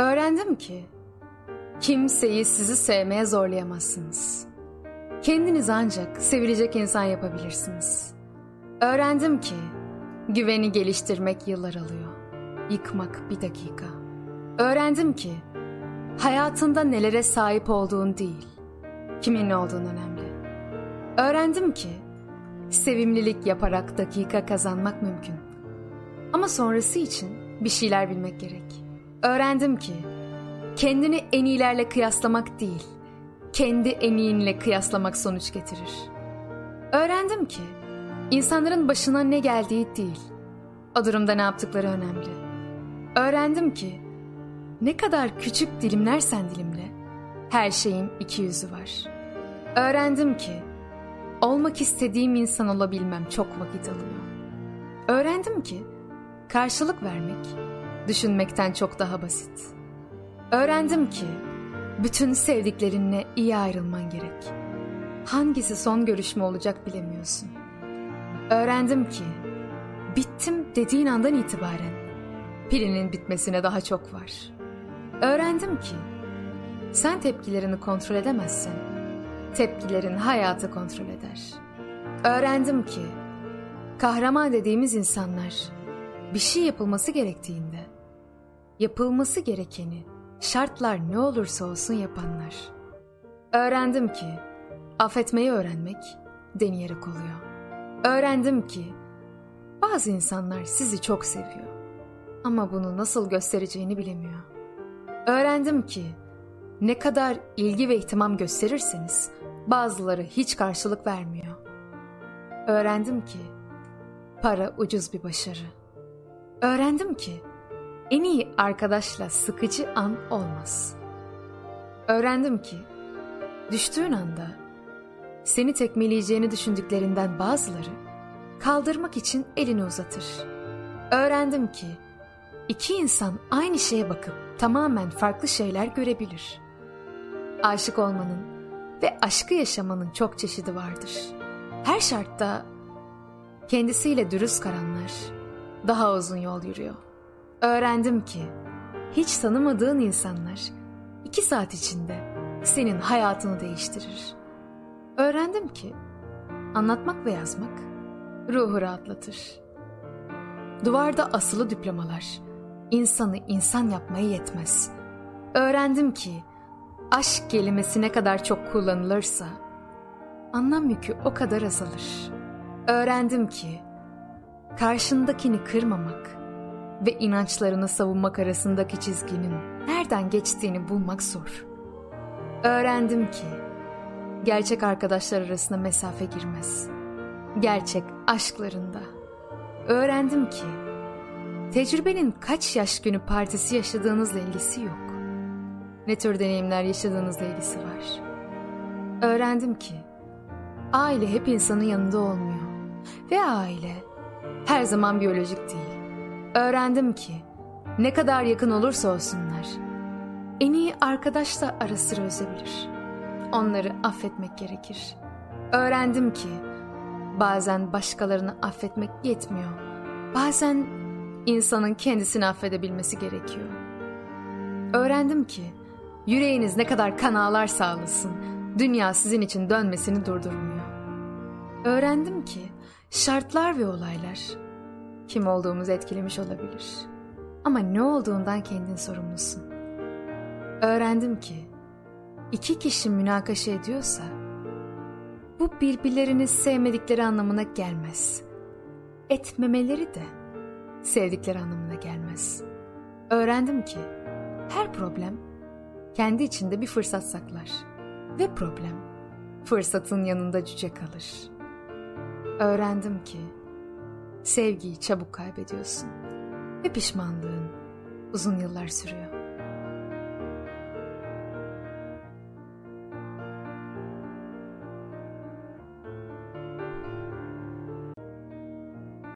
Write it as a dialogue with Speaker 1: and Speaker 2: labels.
Speaker 1: Öğrendim ki kimseyi sizi sevmeye zorlayamazsınız. Kendiniz ancak sevilecek insan yapabilirsiniz. Öğrendim ki güveni geliştirmek yıllar alıyor. Yıkmak bir dakika. Öğrendim ki hayatında nelere sahip olduğun değil, kimin olduğun önemli. Öğrendim ki sevimlilik yaparak dakika kazanmak mümkün. Ama sonrası için bir şeyler bilmek gerek. Öğrendim ki kendini en iyilerle kıyaslamak değil, kendi en iyinle kıyaslamak sonuç getirir. Öğrendim ki insanların başına ne geldiği değil, o durumda ne yaptıkları önemli. Öğrendim ki ne kadar küçük dilimlersen dilimle her şeyin iki yüzü var. Öğrendim ki olmak istediğim insan olabilmem çok vakit alıyor. Öğrendim ki karşılık vermek düşünmekten çok daha basit. Öğrendim ki bütün sevdiklerinle iyi ayrılman gerek. Hangisi son görüşme olacak bilemiyorsun. Öğrendim ki bittim dediğin andan itibaren pilinin bitmesine daha çok var. Öğrendim ki sen tepkilerini kontrol edemezsen tepkilerin hayatı kontrol eder. Öğrendim ki kahraman dediğimiz insanlar bir şey yapılması gerektiğinde yapılması gerekeni şartlar ne olursa olsun yapanlar. Öğrendim ki affetmeyi öğrenmek deneyerek oluyor. Öğrendim ki bazı insanlar sizi çok seviyor ama bunu nasıl göstereceğini bilemiyor. Öğrendim ki ne kadar ilgi ve ihtimam gösterirseniz bazıları hiç karşılık vermiyor. Öğrendim ki para ucuz bir başarı. Öğrendim ki en iyi arkadaşla sıkıcı an olmaz. Öğrendim ki düştüğün anda seni tekmeleyeceğini düşündüklerinden bazıları kaldırmak için elini uzatır. Öğrendim ki iki insan aynı şeye bakıp tamamen farklı şeyler görebilir. Aşık olmanın ve aşkı yaşamanın çok çeşidi vardır. Her şartta kendisiyle dürüst karanlar daha uzun yol yürüyor. Öğrendim ki hiç tanımadığın insanlar iki saat içinde senin hayatını değiştirir. Öğrendim ki anlatmak ve yazmak ruhu rahatlatır. Duvarda asılı diplomalar insanı insan yapmaya yetmez. Öğrendim ki aşk kelimesi ne kadar çok kullanılırsa anlam yükü o kadar azalır. Öğrendim ki karşındakini kırmamak ve inançlarını savunmak arasındaki çizginin nereden geçtiğini bulmak zor. Öğrendim ki gerçek arkadaşlar arasında mesafe girmez. Gerçek aşklarında. Öğrendim ki tecrübenin kaç yaş günü partisi yaşadığınızla ilgisi yok. Ne tür deneyimler yaşadığınızla ilgisi var. Öğrendim ki aile hep insanın yanında olmuyor ve aile her zaman biyolojik değil. Öğrendim ki ne kadar yakın olursa olsunlar en iyi arkadaşla ara sıra üzebilir. Onları affetmek gerekir. Öğrendim ki bazen başkalarını affetmek yetmiyor. Bazen insanın kendisini affedebilmesi gerekiyor. Öğrendim ki yüreğiniz ne kadar kan ağlar sağlasın, dünya sizin için dönmesini durdurmuyor. Öğrendim ki şartlar ve olaylar kim olduğumuzu etkilemiş olabilir. Ama ne olduğundan kendin sorumlusun. Öğrendim ki iki kişi münakaşa ediyorsa bu birbirlerini sevmedikleri anlamına gelmez. Etmemeleri de sevdikleri anlamına gelmez. Öğrendim ki her problem kendi içinde bir fırsat saklar ve problem fırsatın yanında cüce kalır. Öğrendim ki sevgiyi çabuk kaybediyorsun ve pişmanlığın uzun yıllar sürüyor.